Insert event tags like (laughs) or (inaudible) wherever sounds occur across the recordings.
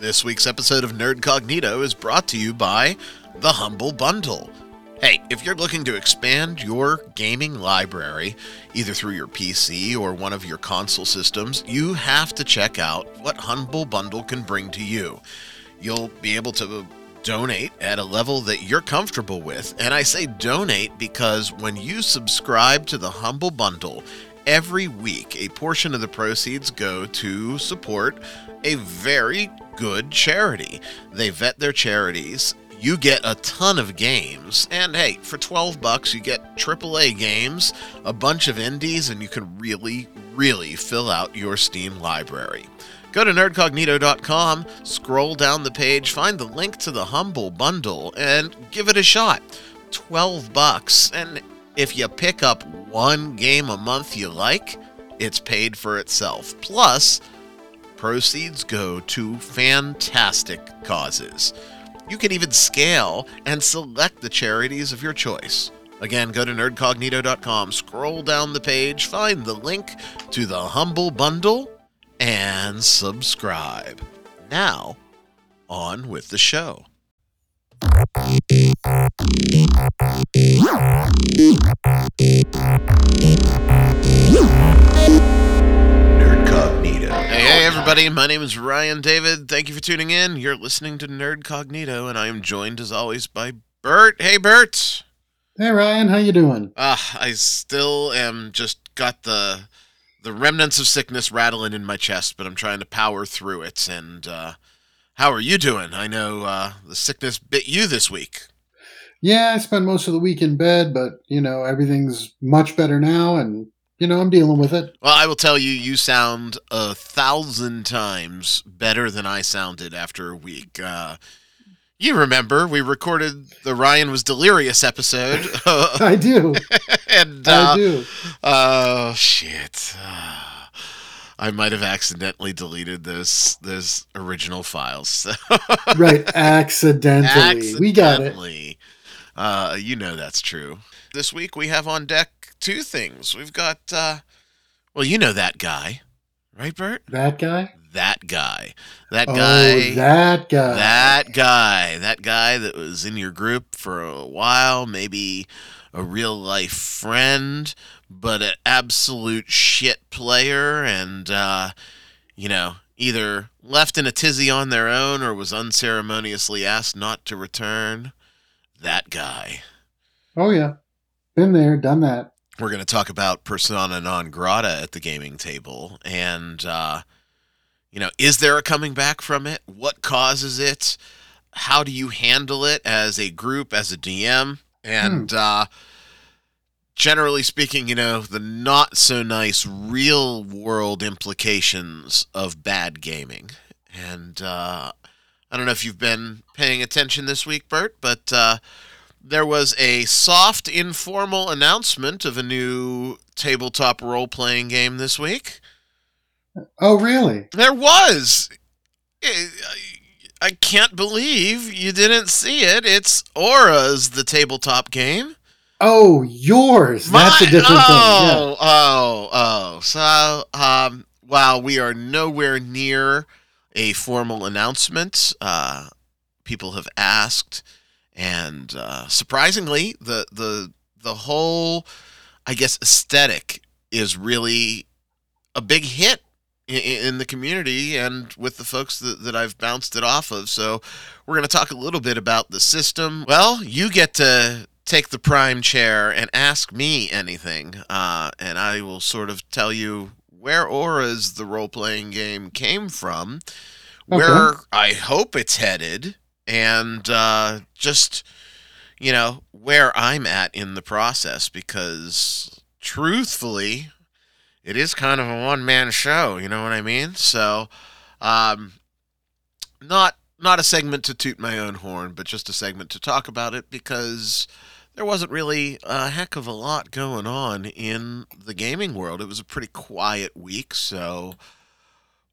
This week's episode of Nerd Cognito is brought to you by The Humble Bundle. Hey, if you're looking to expand your gaming library, either through your PC or one of your console systems, you have to check out what Humble Bundle can bring to you. You'll be able to donate at a level that you're comfortable with. And I say donate because when you subscribe to the Humble Bundle, every week a portion of the proceeds go to support a very good charity. They vet their charities. You get a ton of games, and hey, for 12 bucks, you get AAA games, a bunch of indies, and you can really, really fill out your Steam library. Go to nerdcognito.com, scroll down the page, find the link to the Humble Bundle, and give it a shot. 12 bucks. And if you pick up one game a month you like, it's paid for itself. Plus, proceeds go to fantastic causes. You can even scale and select the charities of your choice. Again, go to nerdcognito.com, scroll down the page, find the link to the Humble Bundle, and subscribe. Now, on with the show. Nerd Hey, hey, everybody. My name is Ryan David. Thank you for tuning in. You're listening to Nerd Cognito, and I am joined, as always, by Bert. Hey, Bert. Hey Ryan, how you doing? Ah, I still am just got the the remnants of sickness rattling in my chest, but I'm trying to power through it. And uh, how are you doing? I know uh, the sickness bit you this week. Yeah, I spent most of the week in bed, but you know everything's much better now, and you know I'm dealing with it. Well, I will tell you, you sound a thousand times better than I sounded after a week. Uh, you remember we recorded the Ryan was delirious episode, (laughs) I do, (laughs) and uh, I do. Oh shit! I might have accidentally deleted those those original files. (laughs) Right, accidentally. We got it. Uh, you know that's true. This week we have on deck two things. We've got, uh, well, you know that guy, right, Bert? That guy. That guy. That Oh, guy. that guy. That guy, that guy that was in your group for a while, maybe a real life friend, but an absolute shit player, and, uh, you know, either left in a tizzy on their own or was unceremoniously asked not to return. That guy. Oh yeah, been there, done that. We're going to talk about persona non grata at the gaming table, and, uh, you know, is there a coming back from it? What causes it? How do you handle it as a group, as a DM? And uh, generally speaking, you know, the not so nice real world implications of bad gaming. And uh, I don't know if you've been paying attention this week, Bert, but uh, there was a soft, informal announcement of a new tabletop role playing game this week. Oh really? There was. I can't believe you didn't see it. It's Aura's the tabletop game. Oh, yours. That's a My- different thing. Yeah. oh, Oh, oh, So, um, while we are nowhere near a formal announcement, uh, people have asked, and uh, surprisingly, the the the whole, I guess, aesthetic is really a big hit in, the community and with the folks that, that I've bounced it off of. So, we're going to talk a little bit about the system. Well, you get to take the prime chair and ask me anything, uh, and I will sort of tell you where Aura's the role playing game came from, where I hope it's headed, and uh, just, you know, where I'm at in the process because truthfully, it is kind of a one man show, you know what I mean? So, um, not not a segment to toot my own horn, but just a segment to talk about it because there wasn't really a heck of a lot going on in the gaming world. It was a pretty quiet week, so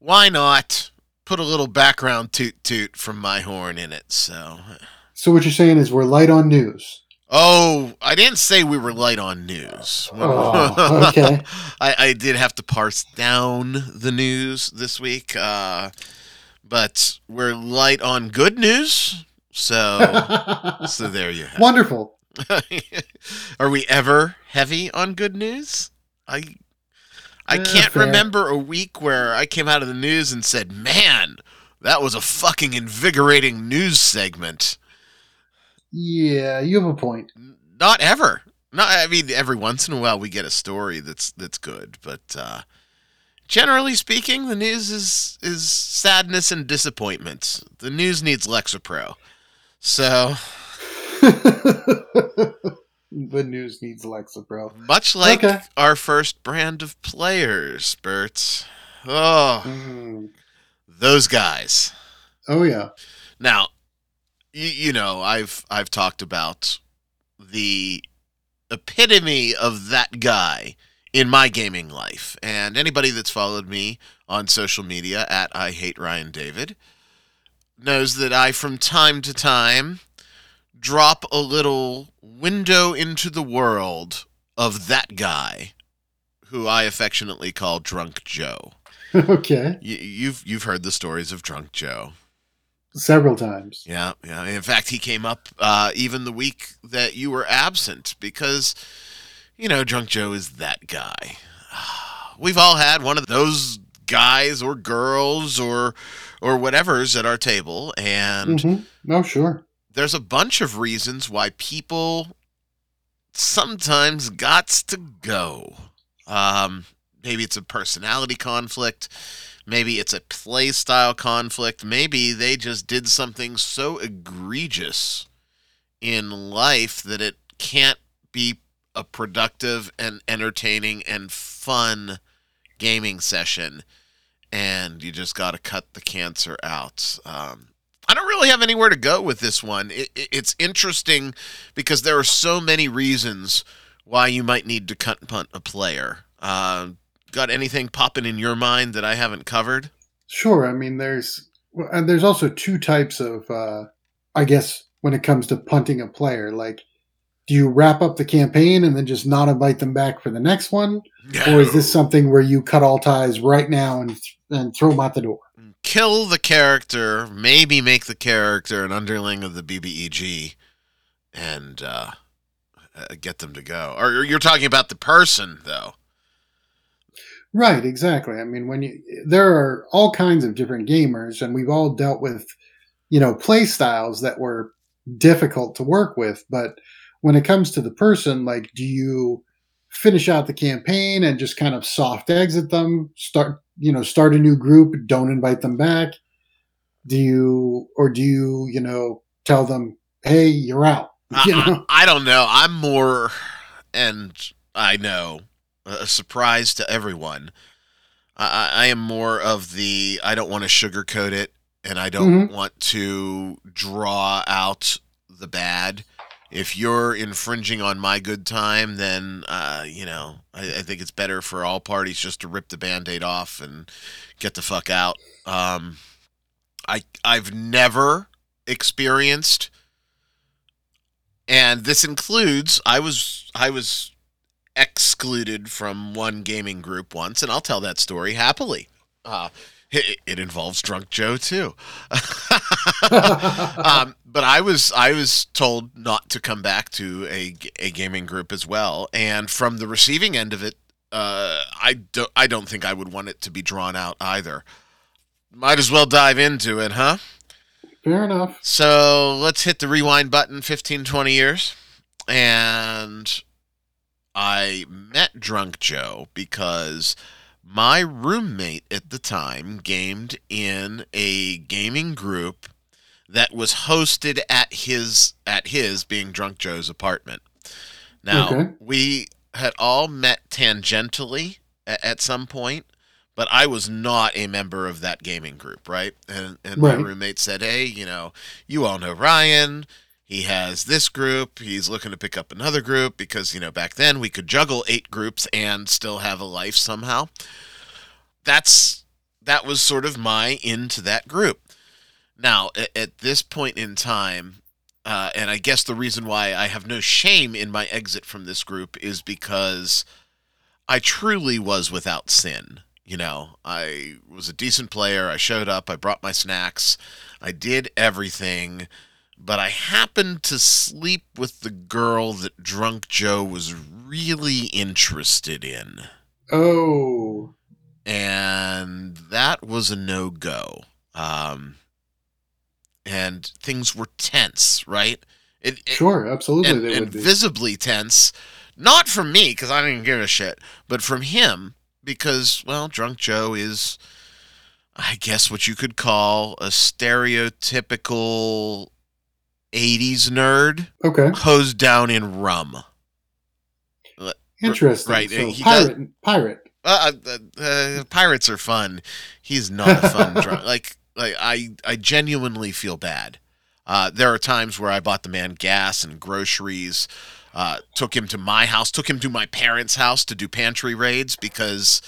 why not put a little background toot toot from my horn in it? So, So what you're saying is we're light on news. oh, I didn't say we were light on news. Oh, okay. (laughs) I, I did have to parse down the news this week. Uh, but we're light on good news. So, (laughs) so there you have. Wonderful. (laughs) Are we ever heavy on good news? I I can't fair. remember a week where I came out of the news and said, "Man, that was a fucking invigorating news segment." Yeah, you have a point. Not ever. Not I mean every once in a while we get a story that's that's good, but uh generally speaking, the news is is sadness and disappointment. The news needs Lexapro. So, (laughs) the news needs Lexapro. much like Okay. our first brand of players, Bert. Oh, Mm. those guys. Oh yeah. Now, you, you know, I've I've talked about the epitome of that guy in my gaming life, and anybody that's followed me on social media at I hate Ryan David knows that I from time to time drop a little window into the world of that guy who I affectionately call Drunk Joe. (laughs) okay. You, you've you've heard the stories of Drunk Joe. Several times. Yeah, yeah. In fact, he came up uh, even the week that you were absent because, you know, Drunk Joe is that guy. (sighs) We've all had one of those guys or girls or or whatever's at our table, and hmm Oh sure. There's a bunch of reasons why people sometimes gots to go. Um, maybe it's a personality conflict. Maybe it's a play style conflict. Maybe they just did something so egregious in life that it can't be a productive and entertaining and fun gaming session. And you just got to cut the cancer out. Um, I don't really have anywhere to go with this one. It, it, it's interesting because there are so many reasons why you might need to cut and punt a player. Uh, got anything popping in your mind that I haven't covered? Sure. I mean, there's and there's also two types of, uh, I guess, when it comes to punting a player. Like, do you wrap up the campaign and then just not invite them back for the next one, or is this something where you cut all ties right now and and throw them out the door? Kill the character, maybe make the character an underling of the BBEG, and uh, uh, get them to go? Or you're talking about the person, though? Right, exactly. I mean, when you there are all kinds of different gamers, and we've all dealt with, you know, play styles that were difficult to work with. But when it comes to the person, like, do you finish out the campaign and just kind of soft exit them? Start, you know, start a new group. Don't invite them back. Do you, or do you, you know, tell them, hey, you're out? (laughs) You I, know? I, I don't know. I'm more, and I know, a surprise to everyone. I, I I am more of the I don't want to sugarcoat it, and I don't mm-hmm. want to draw out the bad. If you're infringing on my good time, then uh, you know I, I think it's better for all parties just to rip the band-aid off and get the fuck out. Um, I I've never experienced and this includes I was I was excluded from one gaming group once, and I'll tell that story happily. Uh, it, it involves drunk Joe too. (laughs) um, but I was I was told not to come back to a, a gaming group as well, and from the receiving end of it, uh, I don't I don't think I would want it to be drawn out either. Might as well dive into it, huh? Fair enough. So let's hit the rewind button 15, 20 years. And I met Drunk Joe because my roommate at the time gamed in a gaming group that was hosted at his at his being Drunk Joe's apartment. Now Okay. we had all met tangentially at, at some point, but I was not a member of that gaming group, right? And and my roommate said, "Hey, you know, you all know Ryan. He has this group. He's looking to pick up another group because, you know, back then we could juggle eight groups and still have a life somehow." That's that was sort of my into that group. Now, at, this point in time, uh, and I guess the reason why I have no shame in my exit from this group is because I truly was without sin. You know, I was a decent player. I showed up. I brought my snacks. I did everything. But I happened to sleep with the girl that Drunk Joe was really interested in. Oh. And that was a no go. Um, and things were tense, right? It, it, sure, absolutely. And, and visibly tense. Not from me, because I didn't give a shit, but from him, because, well, Drunk Joe is, I guess, what you could call a stereotypical 80s nerd. Okay. Hosed down in rum. Interesting. Right. So he pirate. Does, pirate. Uh, uh, uh, pirates are fun. He's not a fun (laughs) drunk. Like, like I, I genuinely feel bad. Uh, there are times where I bought the man gas and groceries, uh, took him to my house, took him to my parents' house to do pantry raids because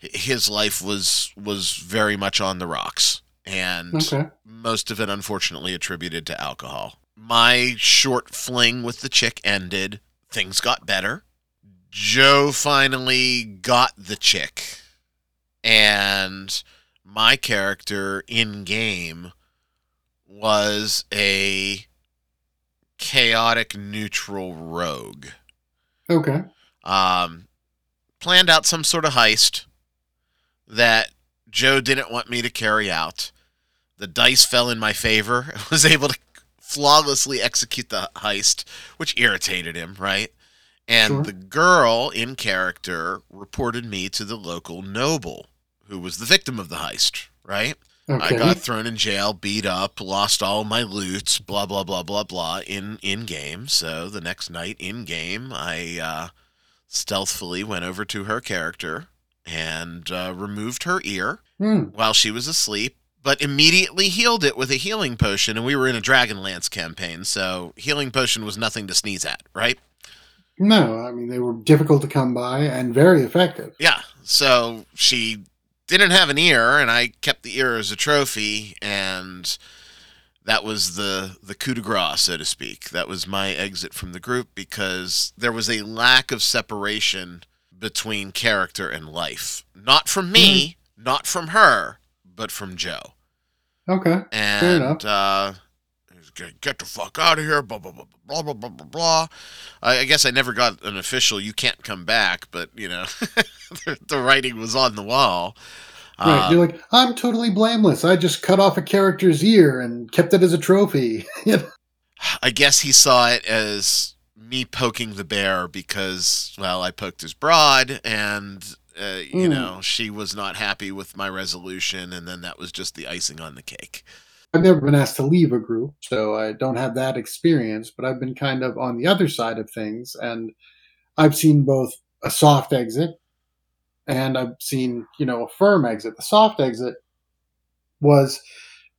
his life was was very much on the rocks, and okay. most of it unfortunately attributed to alcohol. My short fling with the chick ended. Things got better. Joe finally got the chick, and my character in game was a chaotic neutral rogue. Okay. Um, planned out some sort of heist that Joe didn't want me to carry out. The dice fell in my favor. (laughs) I was able to flawlessly execute the heist, which irritated him, right? And sure. the girl in character reported me to the local noble who was the victim of the heist, right? Okay. I got thrown in jail, beat up, lost all my loot, blah blah blah blah blah in in game. So the next night in game, I uh, stealthily went over to her character and uh, removed her ear mm. while she was asleep, but immediately healed it with a healing potion. And we were in a Dragonlance campaign, so healing potion was nothing to sneeze at, right? No, I mean they were difficult to come by and very effective. Yeah. So she didn't have an ear, and I kept the ear as a trophy, and that was the the coup de grace, so to speak. That was my exit from the group because there was a lack of separation between character and life. Not from me, mm-hmm. not from her, but from Joe. Okay. And uh, get the fuck out of here, blah, blah, blah, blah, blah, blah, blah, blah. I, I guess I never got an official, you can't come back, but, you know, (laughs) the, the, writing was on the wall. Right. Uh, You're like, I'm totally blameless. I just cut off a character's ear and kept it as a trophy. (laughs) I guess he saw it as me poking the bear because, well, I poked his broad and, uh, you mm. know, she was not happy with my resolution. And then that was just the icing on the cake. I've never been asked to leave a group, so I don't have that experience, but I've been kind of on the other side of things. And I've seen both a soft exit and I've seen, you know, a firm exit. The soft exit was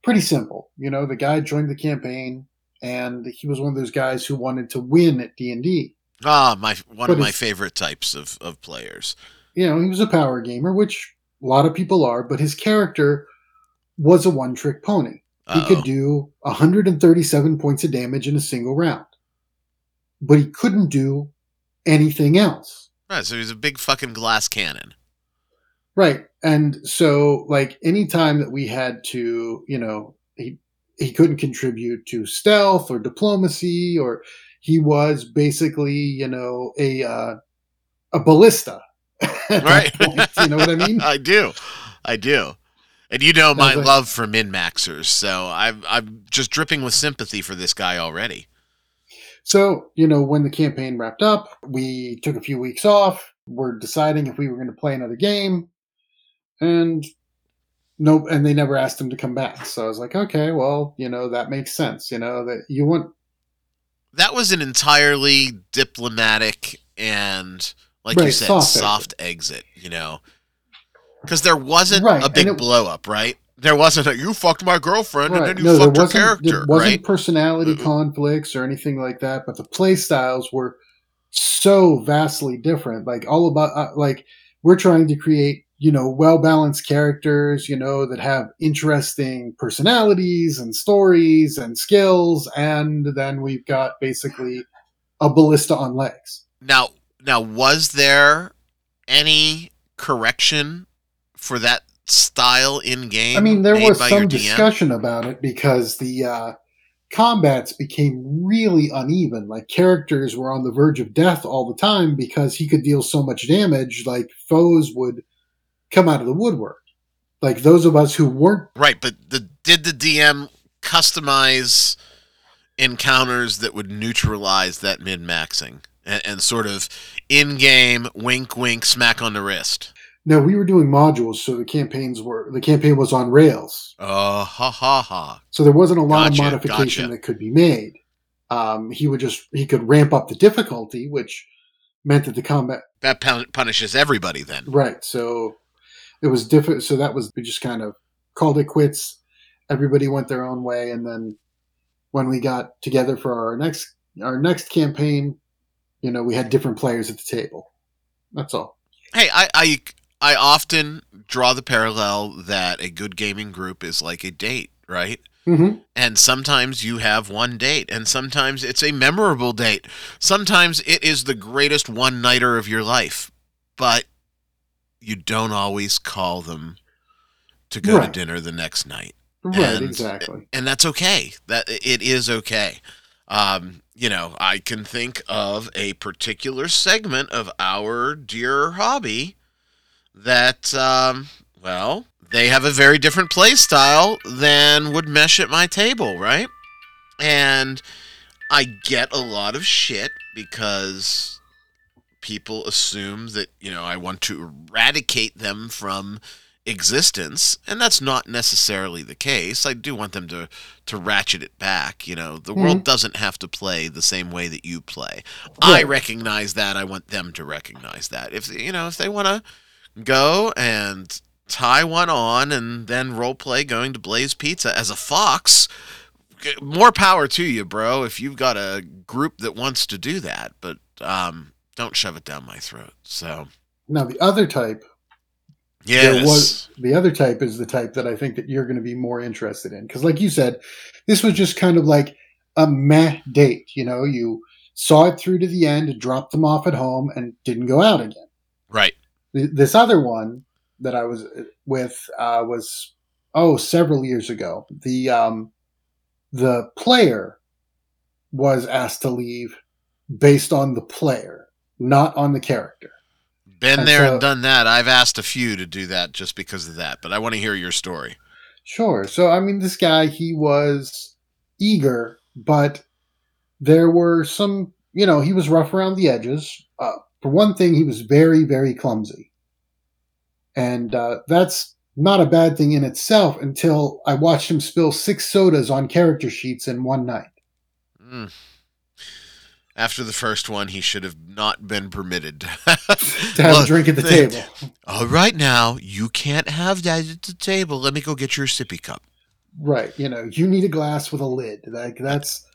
pretty simple. You know, the guy joined the campaign and he was one of those guys who wanted to win at D&D. Ah, my one but of my favorite types of, of players. You know, he was a power gamer, which a lot of people are, but his character was a one-trick pony. Uh-oh. He could do 137 points of damage in a single round. But he couldn't do anything else. Right, so he's a big fucking glass cannon. Right. And so like anytime that we had to, you know, he he couldn't contribute to stealth or diplomacy or he was basically, you know, a uh, a ballista. (laughs) right. You know what I mean? (laughs) I do. I do. And you know my love for min maxers, so I'm I'm just dripping with sympathy for this guy already. So, you know, when the campaign wrapped up, we took a few weeks off. We're deciding if we were going to play another game. And nope, and they never asked him to come back. So I was like, okay, well, you know, that makes sense. You know, that you want. That was an entirely diplomatic and, like right, you said, soft, soft exit. exit, you know, because there wasn't right. a big it, blow up, right? There wasn't a you fucked my girlfriend right. and then you no, fucked her character. There wasn't right? personality uh-uh. conflicts or anything like that, but the play styles were so vastly different. Like all about uh, like we're trying to create you know well balanced characters, you know that have interesting personalities and stories and skills, and then we've got basically a ballista on legs. Now, now was there any correction for that style in game. I mean, there was some discussion about it because the uh, combats became really uneven. Like characters were on the verge of death all the time because he could deal so much damage. Like foes would come out of the woodwork. Like those of us who weren't Right, but the did the DM customize encounters that would neutralize that min maxing and, and sort of in game wink wink smack on the wrist? No, we were doing modules, so the campaigns were the campaign was on rails. Oh ha ha ha! So there wasn't a lot Gotcha, of modification gotcha. that could be made. Um, he would just he could ramp up the difficulty, which meant that the combat That pun- punishes everybody then. right. So it was different. So that was we just kind of called it quits. Everybody went their own way, and then when we got together for our next our next campaign, you know, we had different players at the table. That's all. Hey, I, I I often draw the parallel that a good gaming group is like a date, right? Mm-hmm. And sometimes you have one date, and sometimes it's a memorable date. Sometimes it is the greatest one nighter of your life, but you don't always call them to go Right. to dinner the next night. Right. And- exactly. and that's okay. That it is okay. Um, you know, I can think of a particular segment of our dear hobby that, um, well, they have a very different play style than would mesh at my table, right? And I get a lot of shit because people assume that, you know, I want to eradicate them from existence, and that's not necessarily the case. I do want them to to ratchet it back. You know, the world doesn't have to play the same way that you play. I recognize that. I want them to recognize that. If you know, if they want to go and tie one on and then role play going to Blaze Pizza as a fox, more power to you, bro. If you've got a group that wants to do that, but um, don't shove it down my throat. So Now the other type yes. was the other type is the type that I think that you're going to be more interested in because, like you said, this was just kind of like a meh date. You know, you saw it through to the end, dropped them off at home, and didn't go out again. right. Th- This other one that I was with uh, was oh several years ago. The um, the player was asked to leave based on the player, not on the character. Been And there so- and done that. I've asked a few to do that just because of that, but I want to hear your story. Sure. So, I mean, this guy, he was eager, but there were some, you know, he was rough around the edges. Uh, for one thing, he was very, very clumsy. And uh, that's not a bad thing in itself until I watched him spill six sodas on character sheets in one night. Mm. After the first one, he should have not been permitted (laughs) To have Well, a drink at the they- table. (laughs) All right, now you can't have that at the table. Let me go get your sippy cup. Right. You know, you need a glass with a lid. Like, that's.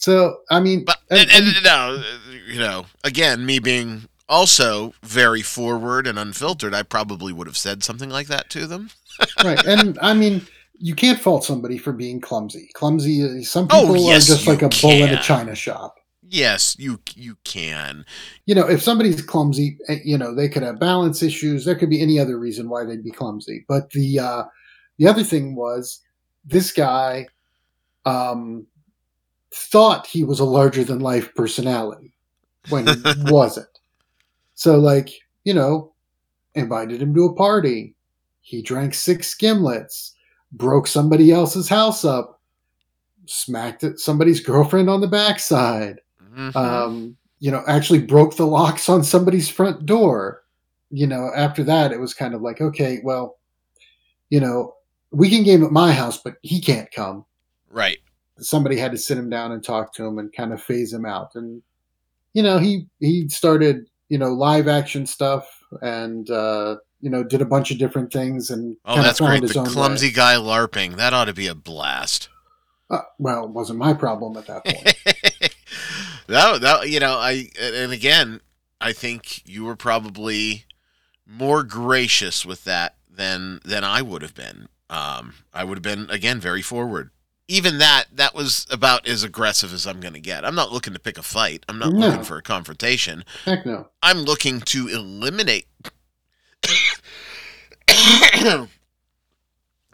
So, I mean. But and- and, and- and, no, you know, again, me being also very forward and unfiltered, I probably would have said something like that to them. (laughs) right. And I mean, you can't fault somebody for being clumsy. Clumsy. Some Oh, people yes, are just like a bull in a china shop. Yes, you you can. You know, if somebody's clumsy, eh, you know, they could have balance issues. There could be any other reason why they'd be clumsy. But the uh, the other thing was this guy um, thought he was a larger than life personality when he (laughs) wasn't. So, like, you know, invited him to a party. He drank six skimlets, broke somebody else's house up, smacked somebody's girlfriend on the backside. Mhm. Um, you know, actually broke the locks on somebody's front door. You know, after that, it was kind of like, okay, well, you know, we can game at my house, but he can't come. right. Somebody had to sit him down and talk to him and kind of phase him out. And you know, he he started you know live action stuff and uh, you know did a bunch of different things and Oh, that's great. his The clumsy way. guy LARPing. That ought to be a blast. Uh, well, it wasn't my problem at that point. (laughs) that, that you know, I and again, I think you were probably more gracious with that than than I would have been. Um, I would have been again very forward. Even that that was about as aggressive as I'm going to get. I'm not looking to pick a fight. I'm not No. looking for a confrontation. Heck no. I'm looking to eliminate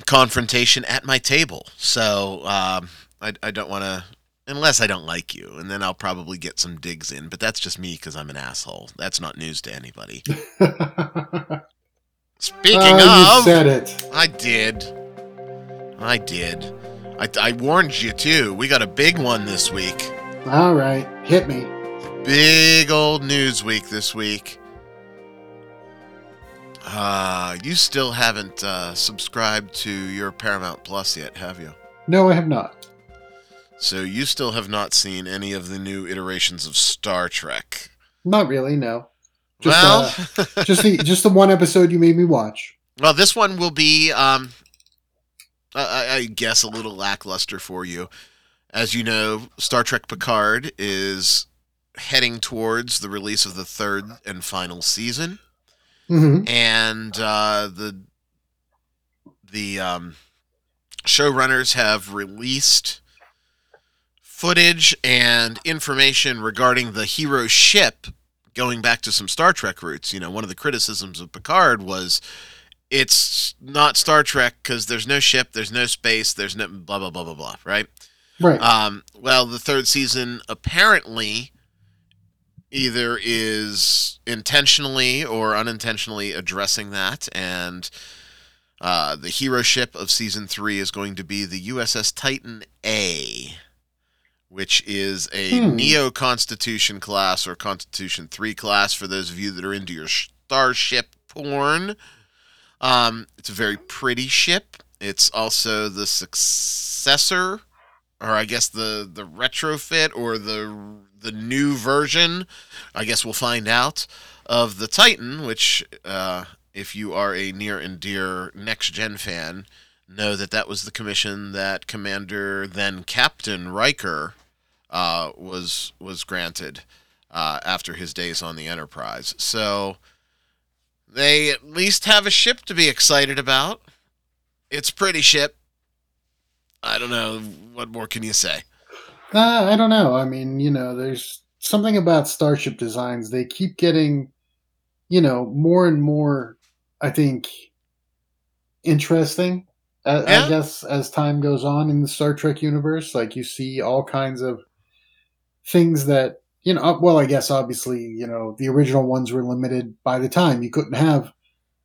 confrontation at my table. So um, I, I don't want to, unless I don't like you, and then I'll probably get some digs in. But that's just me because I'm an asshole. That's not news to anybody. (laughs) Speaking Oh, of, you said it. I did. I did. I, I warned you too. We got a big one this week. All right, hit me. Big old news week this week. Uh, you still haven't uh, subscribed to your Paramount Plus yet, have you? No, I have not. So you still have not seen any of the new iterations of Star Trek. Not really. No. Just, well, uh, just the just the one episode you made me watch. (laughs) well, this one will be, um, I, I guess, a little lackluster for you. As you know, Star Trek Picard is heading towards the release of the third and final season. hmm and uh, the the um, showrunners have released footage and information regarding the hero ship going back to some Star Trek roots. You know, one of the criticisms of Picard was it's not Star Trek because there's no ship, there's no space, there's no blah blah blah blah blah, right? Right. Um, well, the third season apparently either is intentionally or unintentionally addressing that, and uh, the hero ship of season three is going to be the USS Titan A, which is a Hmm. Neo Constitution class or Constitution three class for those of you that are into your starship porn. Um, it's a very pretty ship. It's also the successor or I guess the the retrofit or the the new version. I guess we'll find out of the Titan, which uh, if you are a near and dear next gen fan, know that that was the commission that Commander then Captain Riker uh, was was granted uh, after his days on the Enterprise. So they at least have a ship to be excited about. It's pretty ship. I don't know. What more can you say? Uh, I don't know. I mean, you know, there's something about starship designs. They keep getting, you know, more and more. I think interesting. I, Yeah. I guess as time goes on in the Star Trek universe, like you see all kinds of things that you know. uh, Well, I guess obviously, you know, the original ones were limited by the time. You couldn't have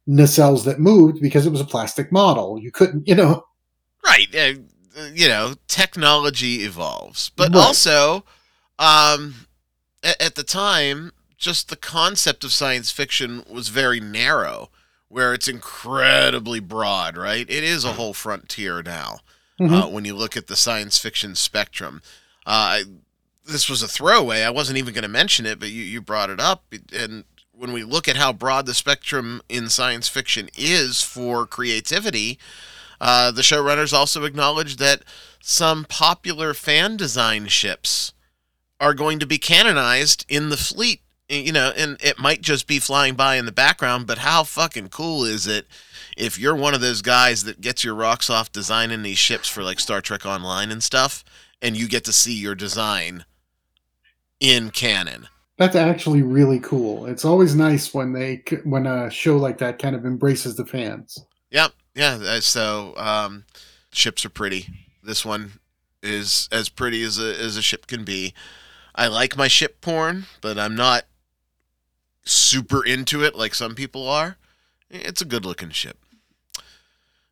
nacelles that moved because it was a plastic model. You couldn't, you know. Right. Uh, you know, technology evolves, but Right. also, um, at, at the time, just the concept of science fiction was very narrow, where it's incredibly broad. Right. It is a whole frontier now. Mhm. uh, when you look at the science fiction spectrum. Uh, this was a throwaway. I wasn't even going to mention it, but you, you brought it up. And when we look at how broad the spectrum in science fiction is for creativity, uh, the showrunners also acknowledged that some popular fan design ships are going to be canonized in the fleet. You know, and it might just be flying by in the background, but how fucking cool is it if you're one of those guys that gets your rocks off designing these ships for like Star Trek Online and stuff, and you get to see your design in canon. That's actually really cool. It's always nice when they when a show like that kind of embraces the fans. Yep, yeah. uh, So um, ships are pretty. This one is as pretty as a as a ship can be. I like my ship porn, but I'm not super into it like some people are. It's a good looking ship.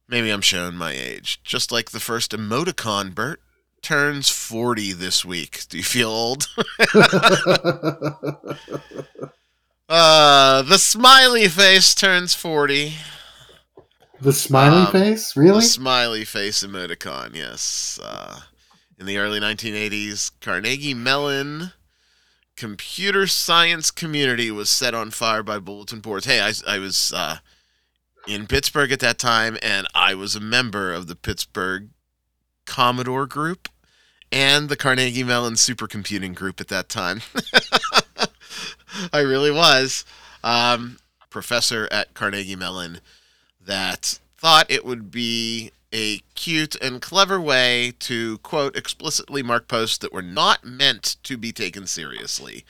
Maybe I'm showing my age. Just like the first emoticon, Bert turns 40 this week. Do you feel old? (laughs) Uh, the smiley face turns 40. the smiley Um, face, The really? smiley face emoticon, yes. Uh, in the early 1980s, Carnegie Mellon computer science community was set on fire by bulletin boards. Hey, I, I was uh, in Pittsburgh at that time, and I was a member of the Pittsburgh Commodore Group and the Carnegie Mellon Supercomputing Group at that time. (laughs) I really was. Um, professor at Carnegie Mellon that thought it would be a cute and clever way to, quote, explicitly mark posts that were not meant to be taken seriously.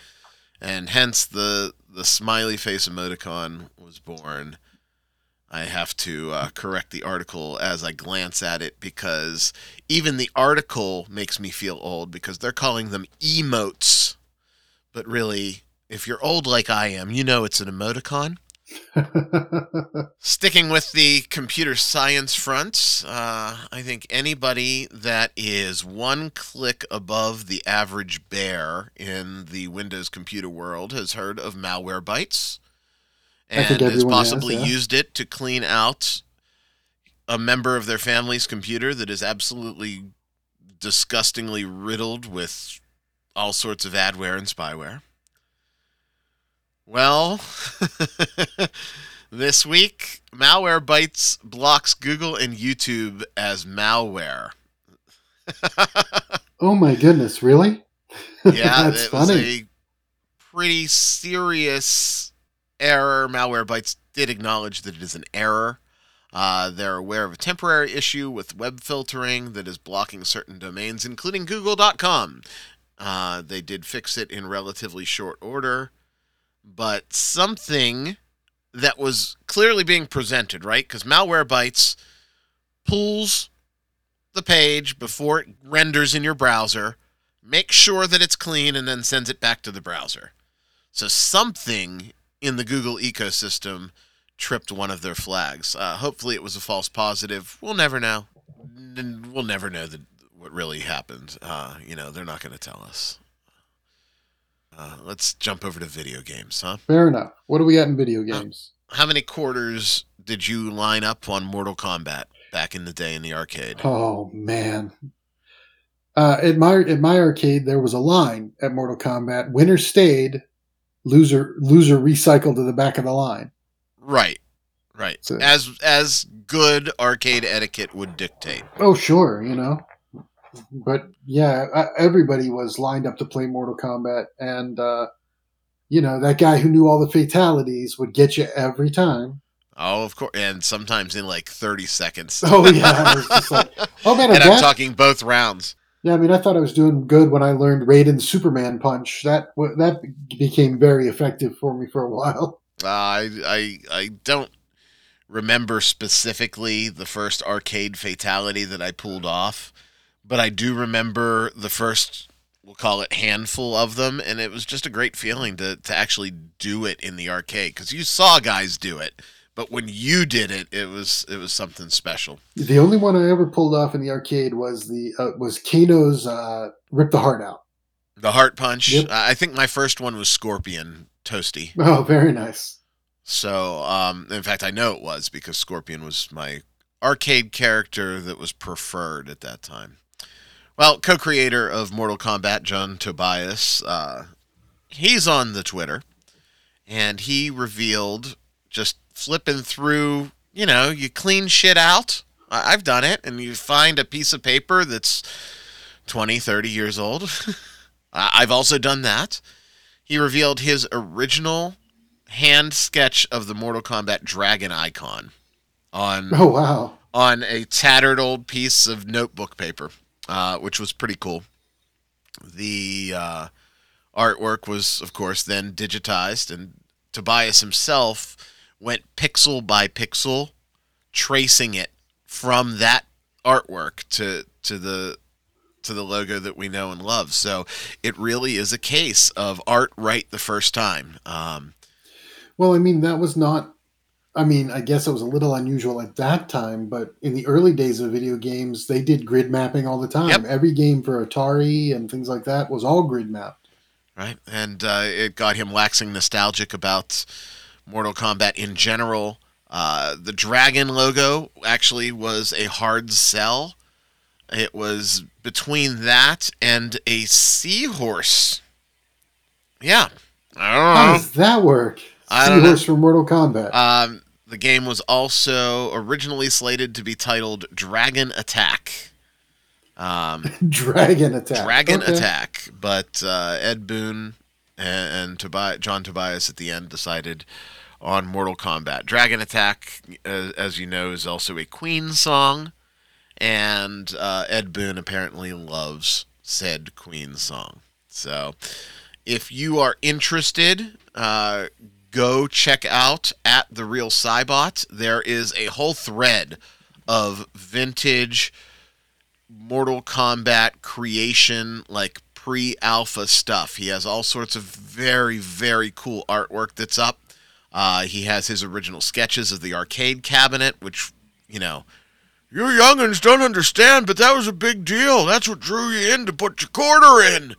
And hence the, the smiley face emoticon was born. I have to uh, correct the article as I glance at it because even the article makes me feel old because they're calling them emotes. But really, if you're old like I am, you know it's an emoticon. (laughs) Sticking with the computer science front, uh, I think anybody that is one click above the average bear in the Windows computer world has heard of Malwarebytes and has possibly has, yeah. used it to clean out a member of their family's computer that is absolutely disgustingly riddled with all sorts of adware and spyware. Well, (laughs) this week, Malwarebytes blocks Google and YouTube as malware. (laughs) oh my goodness, really? (laughs) Yeah, That's it funny. was a pretty serious error. Malwarebytes did acknowledge that it is an error. Uh, they're aware of a temporary issue with web filtering that is blocking certain domains, including Google.com. Uh, they did fix it in relatively short order but something that was clearly being presented, right? Because Malwarebytes pulls the page before it renders in your browser, makes sure that it's clean, and then sends it back to the browser. So something in the Google ecosystem tripped one of their flags. Uh, hopefully, it was a false positive. We'll never know. We'll never know the, what really happened. Uh, you know, they're not going to tell us. Uh, let's jump over to video games, huh? Fair enough. What do we got in video games? How many quarters did you line up on Mortal Kombat back in the day in the arcade? Oh man. Uh, at my at my arcade, there was a line at Mortal Kombat: winner stayed, loser loser recycled to the back of the line. Right, right. So, as as good arcade etiquette would dictate. Oh sure, you know but yeah, everybody was lined up to play Mortal Kombat, and uh, you know that guy who knew all the fatalities would get you every time. Oh, of course, and sometimes in like thirty seconds. Oh yeah, (laughs) like, oh man, and I'm talking both rounds. Yeah, I mean, I thought I was doing good when I learned Raiden's Superman punch. That that became very effective for me for a while. (laughs) Uh, I I I don't remember specifically the first arcade fatality that I pulled off but I do remember the first we'll call it handful of them and it was just a great feeling to to actually do it in the arcade cuz you saw guys do it but when you did it it was it was something special. The only one i ever pulled off in the arcade was the uh, was kano's uh, rip the heart out. The heart punch? Yep. i think my first one was scorpion toasty. (laughs) Oh very nice. So um, in fact i know it was because scorpion was my arcade character that was preferred at that time. Well, co-creator of Mortal Kombat, John Tobias, uh, he's on the Twitter, and he revealed just flipping through. You know, you clean shit out. I've done it, and you find a piece of paper that's 20, 30 years old. (laughs) I've also done that. He revealed his original hand sketch of the Mortal Kombat dragon icon on oh wow on a tattered old piece of notebook paper uh, which was pretty cool. The uh, artwork was, of course, then digitized, and Tobias himself went pixel by pixel, tracing it from that artwork to to the to the logo that we know and love. So it really is a case of art right the first time. Um, well, I mean, that was not I mean, I guess it was a little unusual at that time, but in the early days of video games, they did grid mapping all the time. Yep. Every game for Atari and things like that was all grid mapped. Right, and uh, it got him waxing nostalgic about Mortal Kombat in general. Uh, the dragon logo actually was a hard sell. It was between that and a seahorse. Yeah. I don't know. How does that work? Seahorse from Mortal Kombat. Um, the game was also originally slated to be titled Dragon Attack. Um, (laughs) Dragon Attack. Dragon okay. Attack. But uh, Ed Boon and, and Tobi- John Tobias at the end decided on Mortal Kombat. Dragon Attack, as, as you know, is also a Queen song. And uh, Ed Boon apparently loves said Queen song. So if you are interested, uh, go check out at the real Saibot. There is a whole thread of vintage Mortal Kombat creation, like pre-alpha stuff. He has all sorts of very, very cool artwork that's up. Uh, he has his original sketches of the arcade cabinet, which you know you youngins don't understand, but that was a big deal. That's what drew you in to put your quarter in.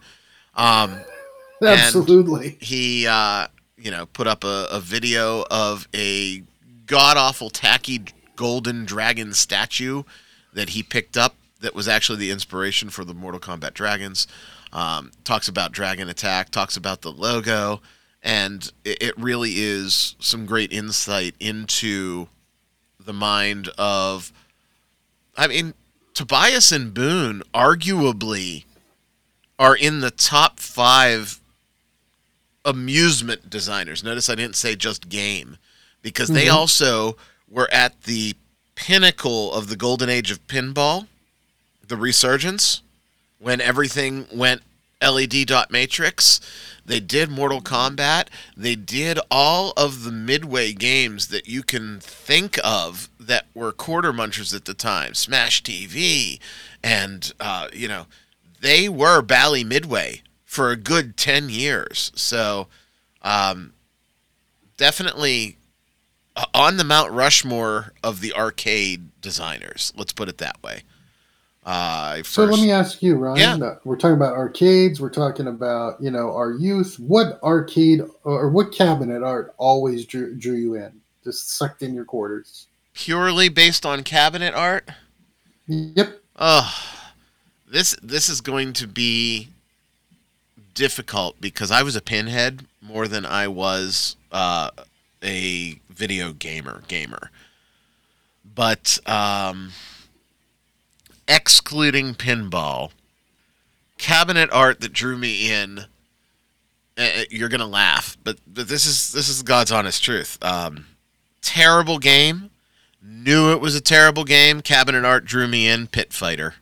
Um, (laughs) Absolutely. He, uh, you know, put up a, a video of a god awful tacky golden dragon statue that he picked up that was actually the inspiration for the Mortal Kombat dragons. Um, talks about Dragon Attack, talks about the logo, and it, really is some great insight into the mind of I mean, Tobias and Boon arguably are in the top five amusement designers. Notice I didn't say just game, because they Mhm. also were at the pinnacle of the golden age of pinball, the resurgence, when everything went LED dot matrix. They did Mortal Kombat. They did all of the midway games that you can think of that were quarter munchers at the time. Smash TV, and uh, you know, they were Bally Midway for a good ten years. So, um, definitely uh, on the Mount Rushmore of the arcade designers. Let's put it that way. Uh, So let me ask you, Ryan. Yeah. uh, We're talking about arcades. We're talking about you know our youth. What arcade or what cabinet art always drew, drew you in? Just sucked in your quarters. purely based on cabinet art. Yep. Oh, this this is going to be difficult because I was a pinhead more than I was uh, a video gamer gamer. But um, excluding pinball, cabinet art that drew me in. uh, You're gonna laugh, but but this is this is God's honest truth. Um, terrible game. Knew it was a terrible game. Cabinet art drew me in. Pit Fighter.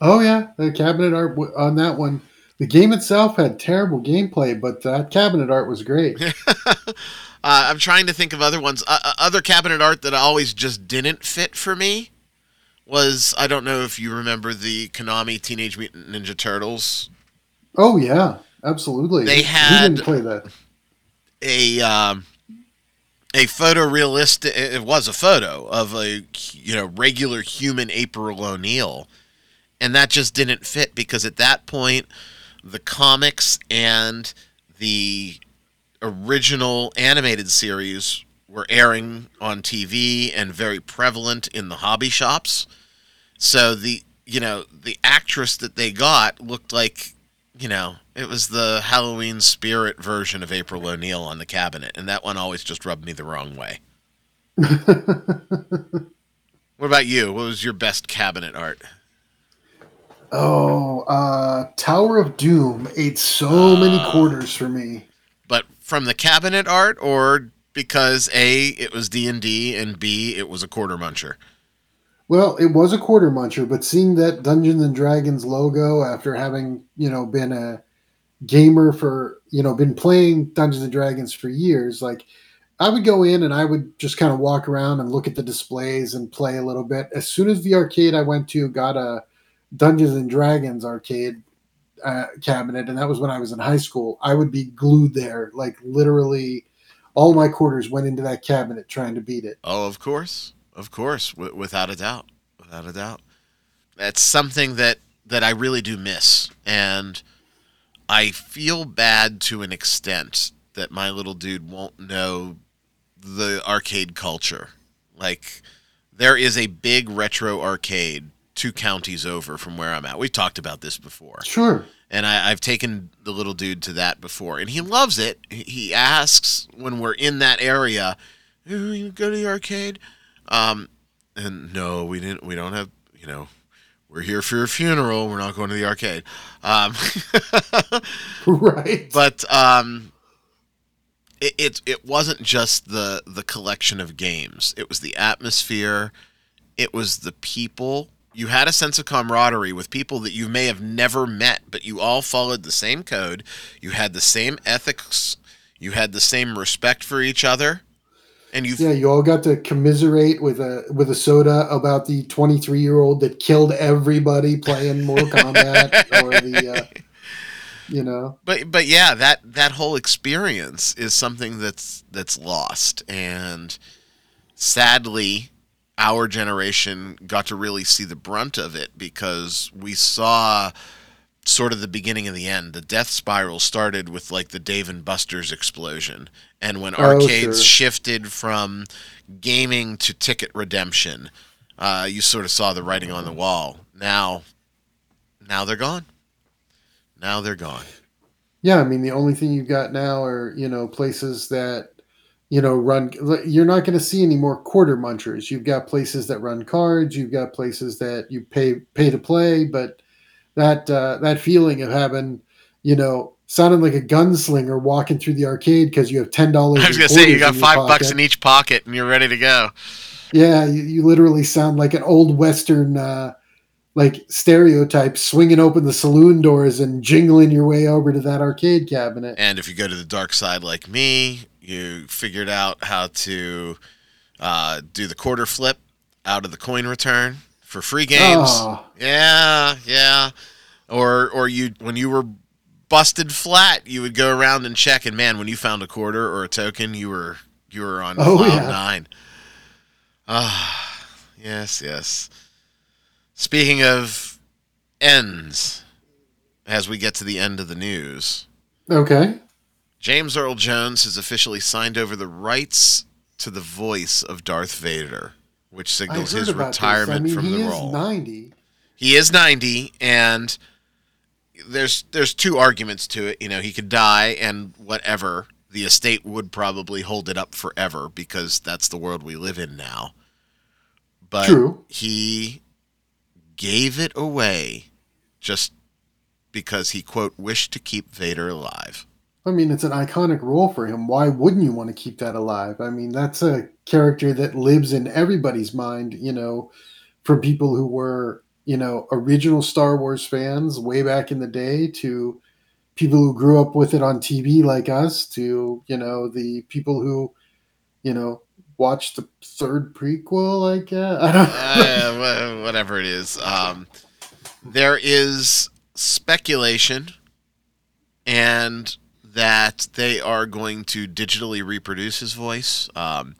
Oh yeah, the cabinet art w- on that one. The game itself had terrible gameplay, but that cabinet art was great. (laughs) uh, I'm trying to think of other ones. Uh, uh, other cabinet art that always just didn't fit for me was I don't know if you remember the Konami Teenage Mutant Ninja Turtles. Oh yeah, absolutely. They Who had- didn't play that? A um, a photorealistic. It was a photo of a you know regular human April O'Neil, and that just didn't fit because at that point the comics and the original animated series were airing on TV and very prevalent in the hobby shops. So the you know the actress that they got looked like you know it was the Halloween spirit version of April O'Neil on the cabinet, and that one always just rubbed me the wrong way. (laughs) What about you? What was your best cabinet art? oh, uh, Tower of Doom ate so many Ah. quarters for me. But from the cabinet art, or because a it was D and D, and b it was a quarter muncher. Well, it was a quarter muncher, but seeing that Dungeons and Dragons logo after having, you know, been a gamer for, you know, been playing Dungeons and Dragons for years, like I would go in and I would just kind of walk around and look at the displays and play a little bit. As soon as the arcade I went to got a Dungeons and Dragons arcade uh, cabinet, and that was when I was in high school, I would be glued there. Like literally, all my quarters went into that cabinet trying to beat it. Oh, of course, of course, w- without a doubt, without a doubt. That's something that that I really do miss, and I feel bad to an extent that my little dude won't know the arcade culture. Like, there is a big retro arcade two counties over from where I'm at. We've talked about this before Sure. And I, I've taken the little dude to that before, and he loves it. He- asks when we're in that area, "Oh, you go to the arcade?" Um, and no, we didn't. We don't have. You know, we're here for your funeral. We're not going to the arcade. Um, (laughs) (laughs) right. but um, it, it it wasn't just the the collection of games. It was the atmosphere. It was the people. You had a sense of camaraderie with people that you may have never met, but you all followed the same code. You had the same ethics. You had the same respect for each other, and you Yeah, you all got to commiserate with a with a soda about the 23 year old that killed everybody playing Mortal (laughs) Kombat or the uh, you know but but yeah, that that whole experience is something that's that's lost, and sadly, our generation got to really see the brunt of it because we saw sort of the beginning and the end. The death spiral started with like the Dave and Buster's explosion, and when Oh, arcades sure. shifted from gaming to ticket redemption, uh, you sort of saw the writing on the wall. Now, now they're gone. Now they're gone. Yeah, I mean the only thing you've got now are you know places that you know run. You're not going to see any more quarter munchers. You've got places that run cards. You've got places that you pay pay to play. But that uh, that feeling of having you know sounding like a gunslinger walking through the arcade because you have ten dollars. I was gonna say you got five bucks in each pocket and you're ready to go. Yeah, you, you literally sound like an old western. Uh, like stereotype, swinging open the saloon doors and jingling your way over to that arcade cabinet. And if you go to the dark side like me, you figured out how to uh, do the quarter flip out of the coin return for free games. Oh, Yeah, yeah. Or or you when you were busted flat, you would go around and check, and man, when you found a quarter or a token, you were you were on Oh, cloud yeah. nine. Ah, yes, yes. Speaking of ends, as we get to the end of the news, okay. James Earl Jones has officially signed over the rights to the voice of Darth Vader, which signals his retirement I mean, from he the is role. 90. he is 90 and there's there's two arguments to it you know he could die and whatever the estate would probably hold it up forever because that's the world we live in now but True. he gave it away just because he quote wished to keep Vader alive I mean, it's an iconic role for him. Why wouldn't you want to keep that alive? I mean, that's a character that lives in everybody's mind, you know, from people who were, you know, original Star Wars fans way back in the day to people who grew up with it on TV like us to, you know, the people who, you know, watched the third prequel, I guess. (laughs) I don't uh, whatever it is. Um, there is speculation, and that they are going to digitally reproduce his voice. Um,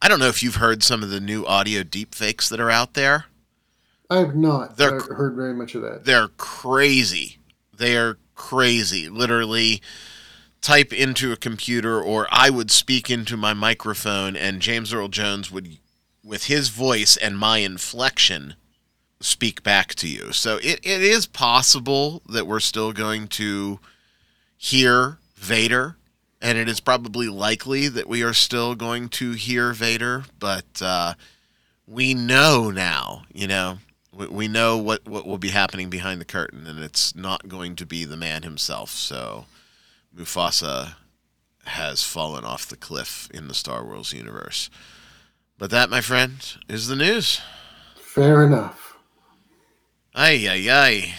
I don't know if you've heard some of the new audio deepfakes that are out there. I have not They're- heard heard very much of that. They're crazy. They are crazy. Literally, type into a computer, or I would speak into my microphone, and James Earl Jones would, with his voice and my inflection, speak back to you. So it, it is possible that we're still going to hear Vader, and it is probably likely that we are still going to hear Vader, but uh, we know now, you know, we, we know what, what will be happening behind the curtain, and it's not going to be the man himself. So Mufasa has fallen off the cliff in the Star Wars universe. But that, my friend, is the news. Fair enough. Ay, ay, ay.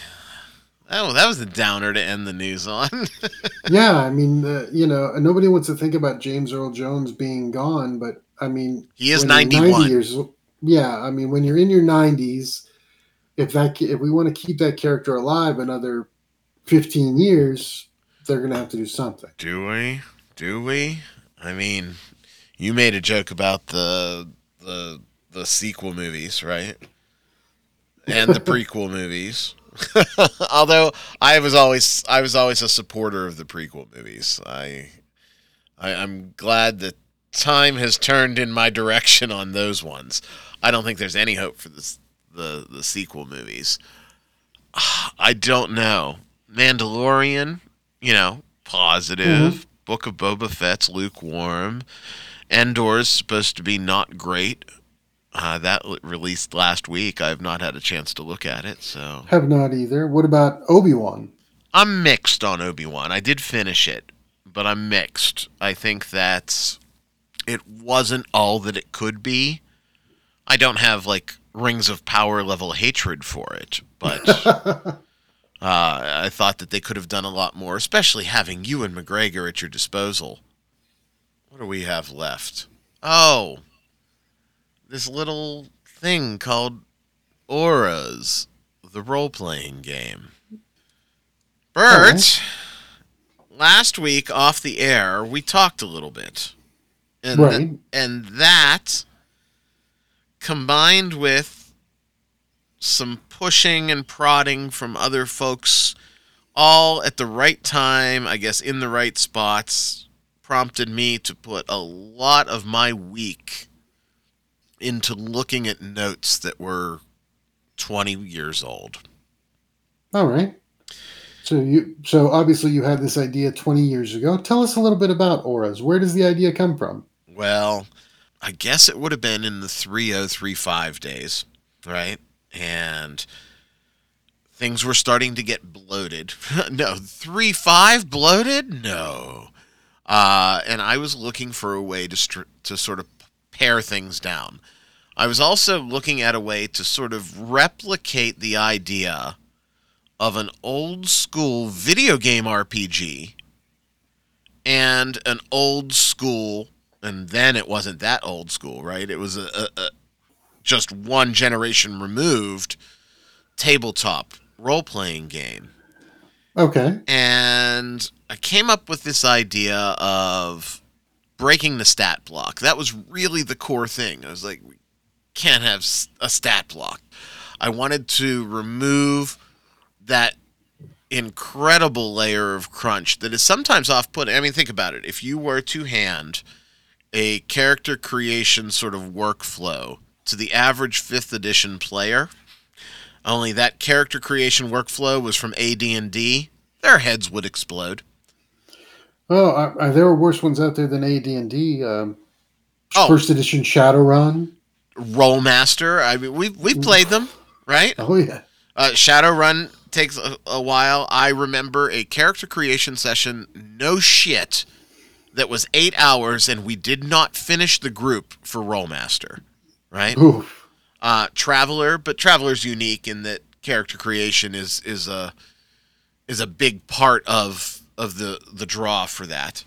Oh, that was a downer to end the news on. (laughs) yeah, I mean, uh, you know, nobody wants to think about James Earl Jones being gone, but I mean, he is when you're 91. years, yeah, I mean, when you're in your 90s, if that if we want to keep that character alive another 15 years, they're going to have to do something. Do we? Do we? I mean, you made a joke about the the the sequel movies, right? And the (laughs) prequel movies. (laughs) Although I was always I was always a supporter of the prequel movies. I, I I'm glad that time has turned in my direction on those ones. I don't think there's any hope for this the the sequel movies. (sighs) I don't know. Mandalorian, you know, positive. Mm-hmm. Book of Boba Fett's lukewarm. Andor's supposed to be not great. Uh, that l- released last week. I've not had a chance to look at it, so Have not either. What about Obi Wan? I'm mixed on Obi Wan. I did finish it, but I'm mixed. I think that it wasn't all that it could be. I don't have like rings of power level hatred for it, but (laughs) uh, I thought that they could have done a lot more, especially having Ewan McGregor at your disposal. what do we have left? Oh, this little thing called Auras, the role playing game. Bert, last week off the air, we talked a little bit. And, Right. th- and that combined with some pushing and prodding from other folks, all at the right time, I guess in the right spots, prompted me to put a lot of my week into looking at notes that were 20 years old. All right. So you so obviously you had this idea 20 years ago. Tell us a little bit about auras. Where does the idea come from? Well, I guess it would have been in the 3035 days, right? And things were starting to get bloated. (laughs) no, 35 bloated? No. Uh, and I was looking for a way to str- to sort of pare things down. I was also looking at a way to sort of replicate the idea of an old school video game RPG and an old school and then it wasn't that old school, right? It was a, a, a just one generation removed tabletop role playing game. Okay. And I came up with this idea of breaking the stat block. That was really the core thing. I was like, we can't have a stat block. I wanted to remove that incredible layer of crunch that is sometimes off putting. I mean, think about it. If you were to hand a character creation sort of workflow to the average fifth edition player, only that character creation workflow was from AD&D, their heads would explode. Oh, are, are there worse ones out there than AD&D? Um, Oh. First edition Shadowrun. Rolemaster, I mean, we've we've played them, right? Oh yeah. Uh, Shadowrun takes a, a while. I remember a character creation session, no shit, that was eight hours, and we did not finish the group for Rolemaster, right? Oof. uh, Traveller, but Traveller's unique in that character creation is is a is a big part of of the the draw for that.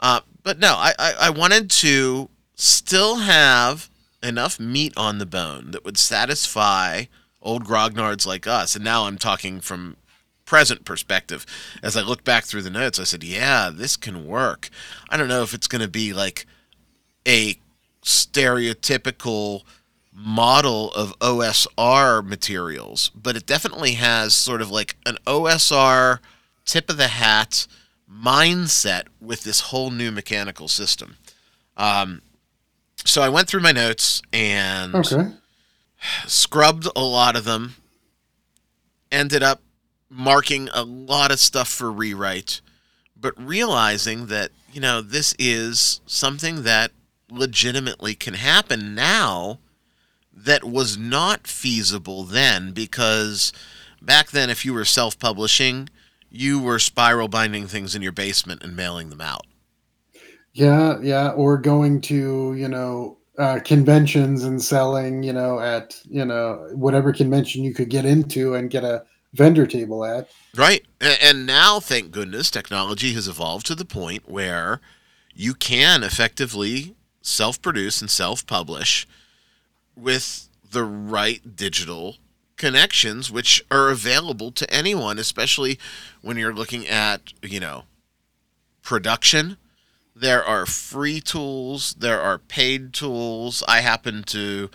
Uh, but no, I, I I wanted to still have enough meat on the bone that would satisfy old grognards like us. And now I'm talking from present perspective. As I look back through the notes, I said, "Yeah, this can work." I don't know if it's going to be like a stereotypical model of OSR materials, but it definitely has sort of like an OSR tip of the hat mindset with this whole new mechanical system. Um, so I went through my notes and Okay. scrubbed a lot of them, ended up marking a lot of stuff for rewrite, but realizing that, you know, this is something that legitimately can happen now that was not feasible then because back then if you were self-publishing you were spiral binding things in your basement and mailing them out Yeah, yeah. Or going to, you know, uh, conventions and selling, you know, at, you know, whatever convention you could get into and get a vendor table at. Right. And now, thank goodness, technology has evolved to the point where you can effectively self produce and self publish with the right digital connections, which are available to anyone, especially when you're looking at, you know, production. There are free tools, there are paid tools. I happen to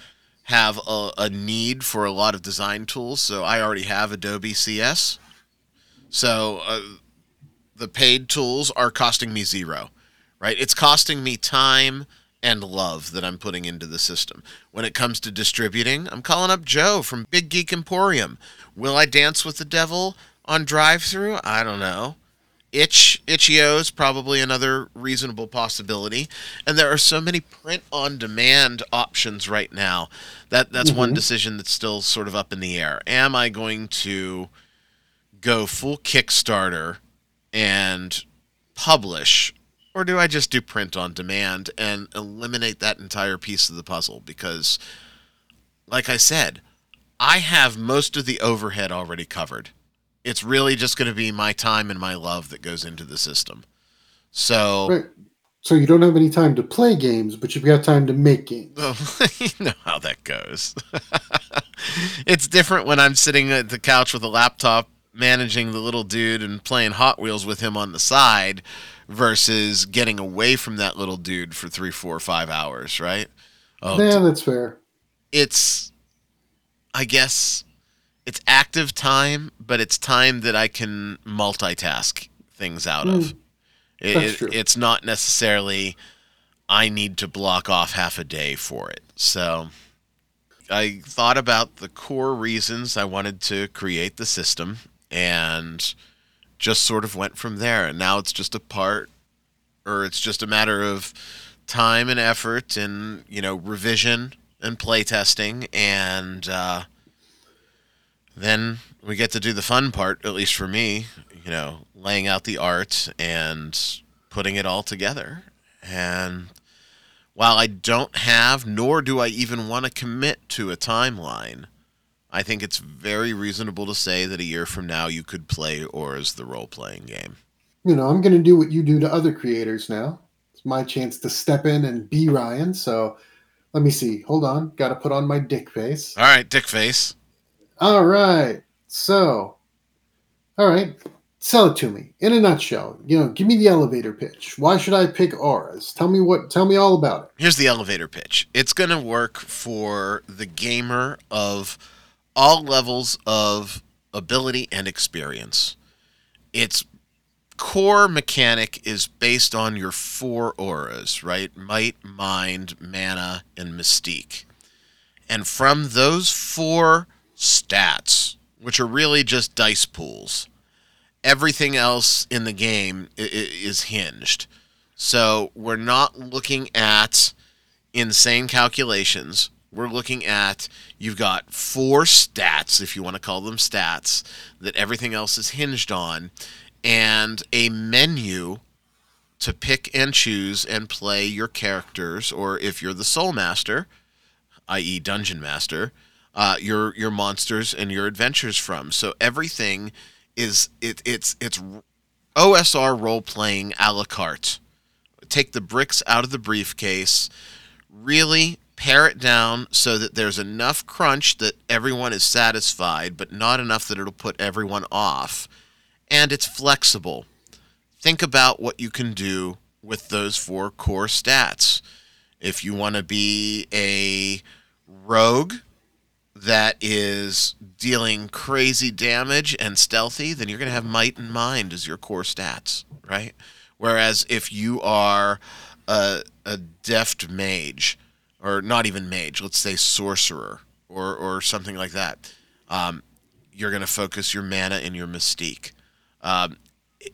have a, a need for a lot of design tools, so I already have Adobe CS. So uh, the paid tools are costing me zero, right? It's costing me time and love that I'm putting into the system. When it comes to distributing, I'm calling up Joe from Big Geek Emporium. Will I dance with the devil on DriveThru? I don't know. Itch Itch.io is probably another reasonable possibility, and there are so many print on demand options right now that that's one Mhm. decision that's still sort of up in the air. Am I going to go full Kickstarter and publish, or do I just do print on demand and eliminate that entire piece of the puzzle? Because, like I said, I have most of the overhead already covered. It's really just going to be my time and my love that goes into the system. So, Right. So you don't have any time to play games, but you've got time to make games. (laughs) You know how that goes. (laughs) it's different when I'm sitting at the couch with a laptop managing the little dude and playing Hot Wheels with him on the side versus getting away from that little dude for three, four, five hours, right? Oh, yeah, that's fair. It's, I guess, it's active time, but it's time that I can multitask things out mm. of. It, it, it's not necessarily I need to block off half a day for it. So I thought about the core reasons I wanted to create the system and just sort of went from there. And now it's just a part, or it's just a matter of time and effort and, you know, revision and playtesting. And uh, then we get to do the fun part, at least for me, you know, laying out the art and putting it all together. And while I don't have, nor do I even want to commit to a timeline, I think it's very reasonable to say that a year from now you could play Auras the role playing game. You know, I'm going to do what you do to other creators now. It's my chance to step in and be Ryan. So let me see. Hold on. Got to put on my dick face. All right, dick face. All right. So, all right sell it to me in a nutshell. You know, give me the elevator pitch. Why should I pick auras? Tell me what. Tell me all about it. Here's the elevator pitch. It's going to work for the gamer of all levels of ability and experience. Its core mechanic is based on your four auras, right? Might, mind, mana, and mystique. And from those four stats, which are really just dice pools, everything else in the game is hinged. So we're not looking at insane calculations. We're looking at you've got four stats, if you want to call them stats, that everything else is hinged on, and a menu to pick and choose and play your characters, or if you're the soul master, i.e., dungeon master, uh, your your monsters and your adventures from. So everything is it it's it's OSR role playing a la carte. Take the bricks out of the briefcase, really pare it down so that there's enough crunch that everyone is satisfied, but not enough that it'll put everyone off. And it's flexible. Think about what you can do with those four core stats. If you want to be a rogue, that is dealing crazy damage and stealthy, then you're going to have might and mind as your core stats, right? Whereas if you are a, a deft mage, or not even mage, let's say sorcerer, or, or something like that, um, you're going to focus your mana and your mystique. Um,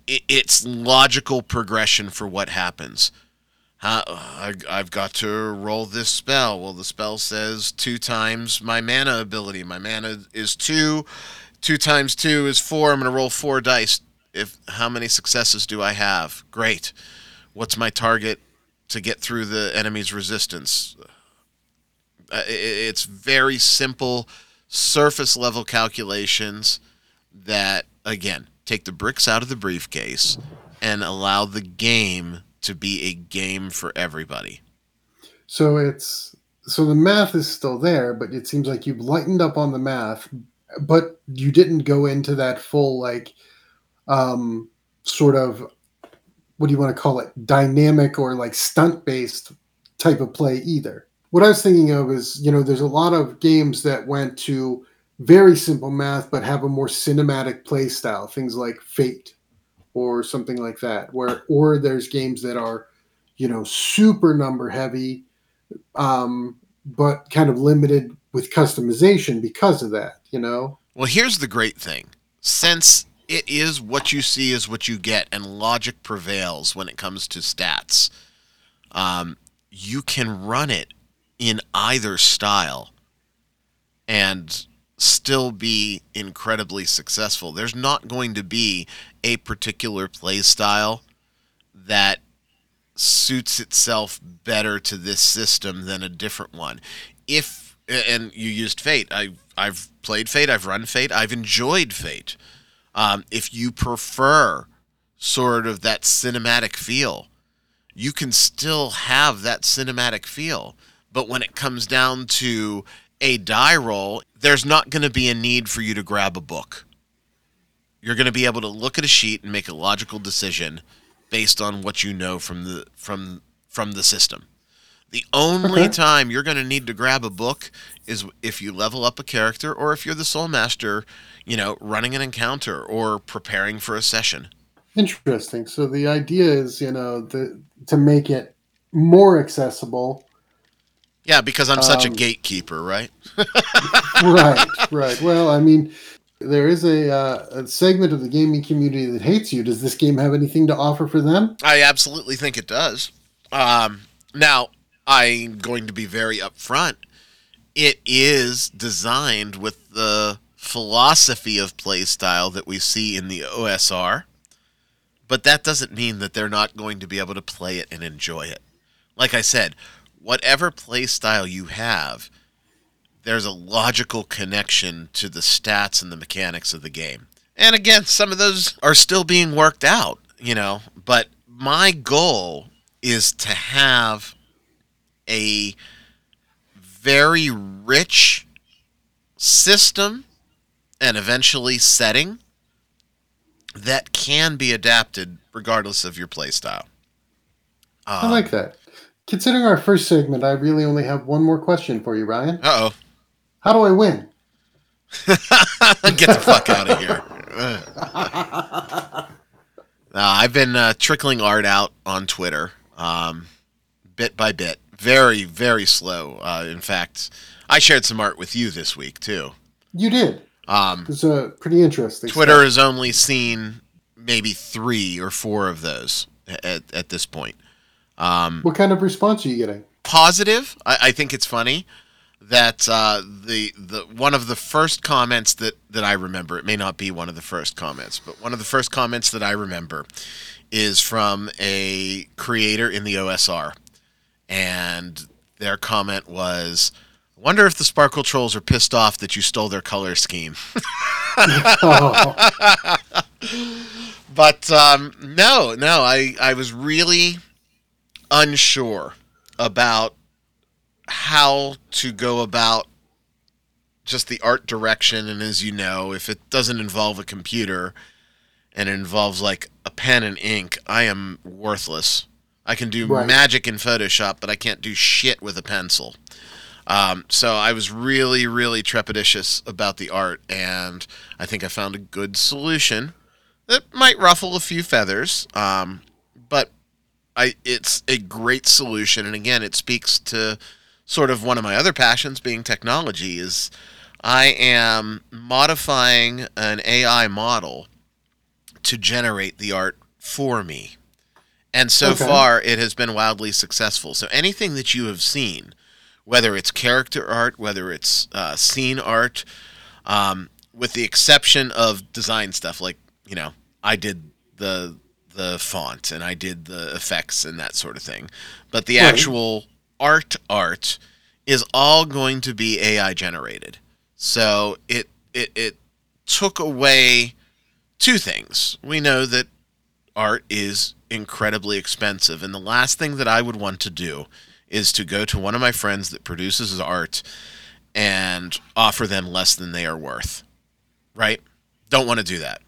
it, it's logical progression for what happens. I, have got to roll this spell. Well, the spell says two times my mana ability. My mana is two. Two times two is four. I'm going to roll four dice. If how many successes do I have? Great. What's my target to get through the enemy's resistance? Uh, it's very simple, surface level calculations that again take the bricks out of the briefcase and allow the game to be a game for everybody. So it's so the math is still there, but it seems like you've lightened up on the math, but you didn't go into that full like um sort of what do you want to call it dynamic or like stunt based type of play either. What I was thinking of is, you know, there's a lot of games that went to very simple math but have a more cinematic play style, things like Fate or something like that where or there's games that are you know super number heavy um, but kind of limited with customization because of that you know? Well here's the great thing. Since it is what you see is what you get and logic prevails when it comes to stats um, you can run it in either style and still be incredibly successful. There's not going to be a particular play style that suits itself better to this system than a different one. If and you used Fate, I I've played Fate, I've run Fate, I've enjoyed Fate. Um, if you prefer sort of that cinematic feel, you can still have that cinematic feel. But when it comes down to a die roll, there's not going to be a need for you to grab a book. You're going to be able to look at a sheet and make a logical decision based on what you know from the from from the system. The only Okay. time you're going to need to grab a book is if you level up a character or if you're the soul master, you know, running an encounter or preparing for a session. Interesting. So the idea is, you know, the, to make it more accessible. Yeah, because I'm such a Um, gatekeeper, right? (laughs) right, right. Well, I mean, there is a, uh, a segment of the gaming community that hates you. Does this game have anything to offer for them? I absolutely think it does. Um, now, I'm going to be very upfront. It is designed with the philosophy of playstyle that we see in the OSR, but that doesn't mean that they're not going to be able to play it and enjoy it. Like I said, whatever playstyle you have, there's a logical connection to the stats and the mechanics of the game. And again, some of those are still being worked out, you know, but my goal is to have a very rich system and eventually setting that can be adapted regardless of your playstyle. I like that. Considering our first segment, I really only have one more question for you, Ryan. Uh oh. How do I win? (laughs) Get the fuck out of here. (laughs) Uh, I've been uh, trickling art out on Twitter, um, bit by bit. Very, very slow. Uh, in fact, I shared some art with you this week too. You did. Um, It's uh, pretty interesting. Twitter stuff. has only seen maybe three or four of those at, at this point. Um, What kind of response are you getting? positive. I, I think it's funny that uh, the the one of the first comments that that I remember. It may not be one of the first comments, but one of the first comments that I remember is from a creator in the OSR, and their comment was. "I Wonder if the Sparkle Trolls are pissed off that you stole their color scheme. Oh, (laughs) (laughs) But um, no, no, I, I was really unsure about how to go about just the art direction. And as you know, if it doesn't involve a computer and it involves like a pen and ink, I am worthless. I can do Right. magic in Photoshop, but I can't do shit with a pencil. Um, so I was really, really trepidatious about the art, and I think I found a good solution that might ruffle a few feathers, um, but I it's a great solution. And again, it speaks to sort of one of my other passions, being technology. Is I am modifying an AI model to generate the art for me. And so Okay. far, it has been wildly successful. So anything that you have seen, whether it's character art, whether it's uh, scene art, um, with the exception of design stuff, like you know, I did the the font and I did the effects and that sort of thing, but the Right. actual art art is all going to be AI generated. So it it it took away two things. We know that art is incredibly expensive, and the last thing that I would want to do is to go to one of my friends that produces art and offer them less than they are worth. Right? Don't want to do that.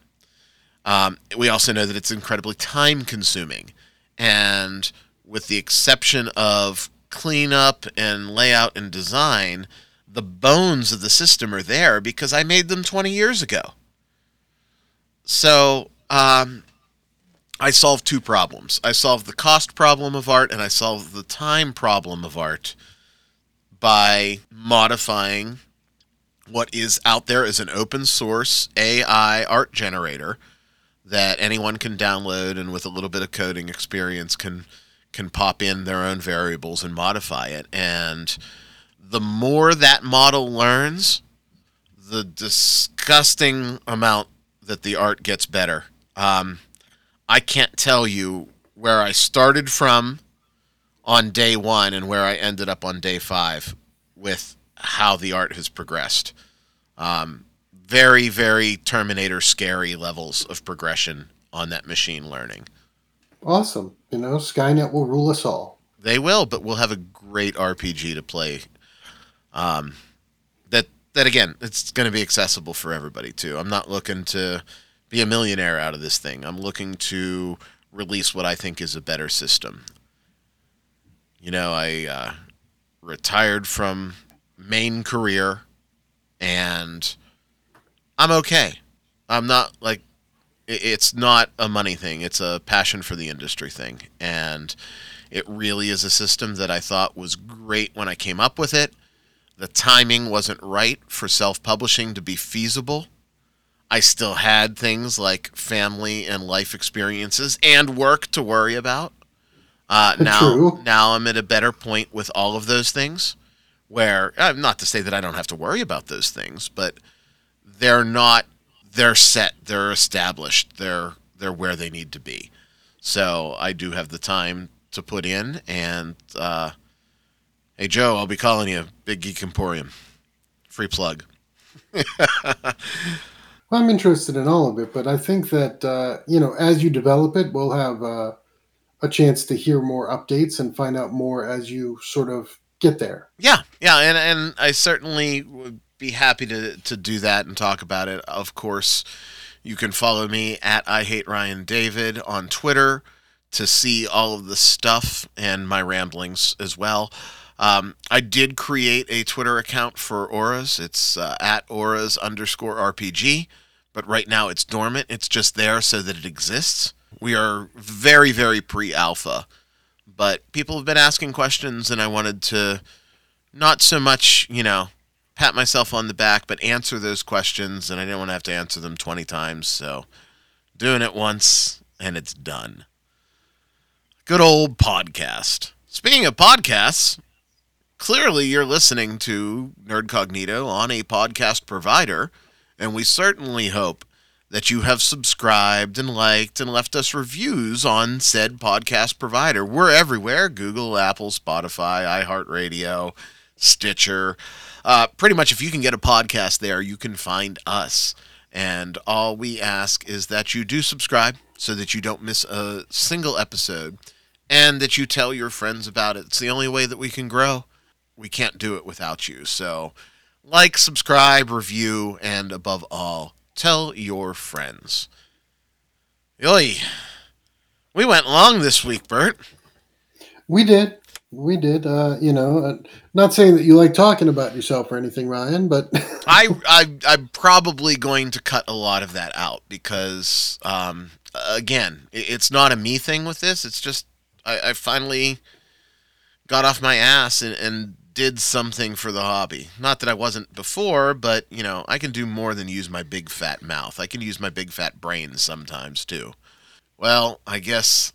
Um, we also know that it's incredibly time consuming. And with the exception of cleanup and layout and design, the bones of the system are there because I made them 20 years ago. So um, I solved two problems. I solved the cost problem of art and I solved the time problem of art by modifying what is out there as an open source AI art generator that anyone can download and with a little bit of coding experience can can pop in their own variables and modify it. And the more that model learns the disgusting amount that the art gets better. Um, i can't tell you where i started from on day one and where i ended up on day five with how the art has progressed. Um, very, very Terminator scary levels of progression on that machine learning. Awesome. You know, Skynet will rule us all. They will, but we'll have a great RPG to play. Um, that that again, it's going to be accessible for everybody too. I'm not looking to be a millionaire out of this thing. I'm looking to release what I think is a better system. You know, I uh, retired from main career, and I'm okay. I'm not like it's not a money thing. It's a passion for the industry thing, and it really is a system that I thought was great when I came up with it. The timing wasn't right for self-publishing to be feasible. I still had things like family and life experiences and work to worry about. Uh, now, True. now I'm at a better point with all of those things. Where uh, not to say that I don't have to worry about those things, but they're not. They're set. They're established. They're they're where they need to be. So I do have the time to put in. And uh, hey, Joe, I'll be calling you Big Geek Emporium. Free plug. (laughs) Well, I'm interested in all of it, but I think that uh, you know, as you develop it, we'll have uh, a chance to hear more updates and find out more as you sort of get there. Yeah, yeah, and and I certainly would be happy to to do that and talk about it. Of course, you can follow me at I hate Ryan David on Twitter to see all of the stuff and my ramblings as well. Um, I did create a Twitter account for Auras. It's uh, at Auras underscore RPG, but right now it's dormant. It's just there so that it exists. We are very, very pre alpha, but people have been asking questions, and I wanted to not so much, you know, pat myself on the back, but answer those questions, and I didn't want to have to answer them 20 times, so doing it once, and it's done. Good old podcast. Speaking of podcasts, clearly you're listening to Nerd Cognito on a podcast provider, and we certainly hope that you have subscribed and liked and left us reviews on said podcast provider. We're everywhere Google, Apple, Spotify, iHeartRadio, Stitcher. Uh, pretty much, if you can get a podcast there, you can find us. And all we ask is that you do subscribe so that you don't miss a single episode and that you tell your friends about it. It's the only way that we can grow. We can't do it without you. So, like, subscribe, review, and above all, tell your friends. Yoy, we went long this week, Bert. We did. We did. Uh, you know, uh, not saying that you like talking about yourself or anything, Ryan, but (laughs) I, I I'm probably going to cut a lot of that out because, um, again, it's not a me thing with this. It's just I, I finally got off my ass and, and did something for the hobby. Not that I wasn't before, but you know, I can do more than use my big fat mouth. I can use my big fat brain sometimes too. Well, I guess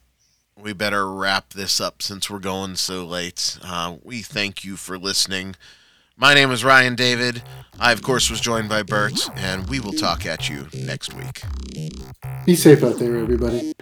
we better wrap this up since we're going so late. Uh, we thank you for listening. My name is Ryan David. I, of course, was joined by Bert, and we will talk at you next week. be safe out there, everybody.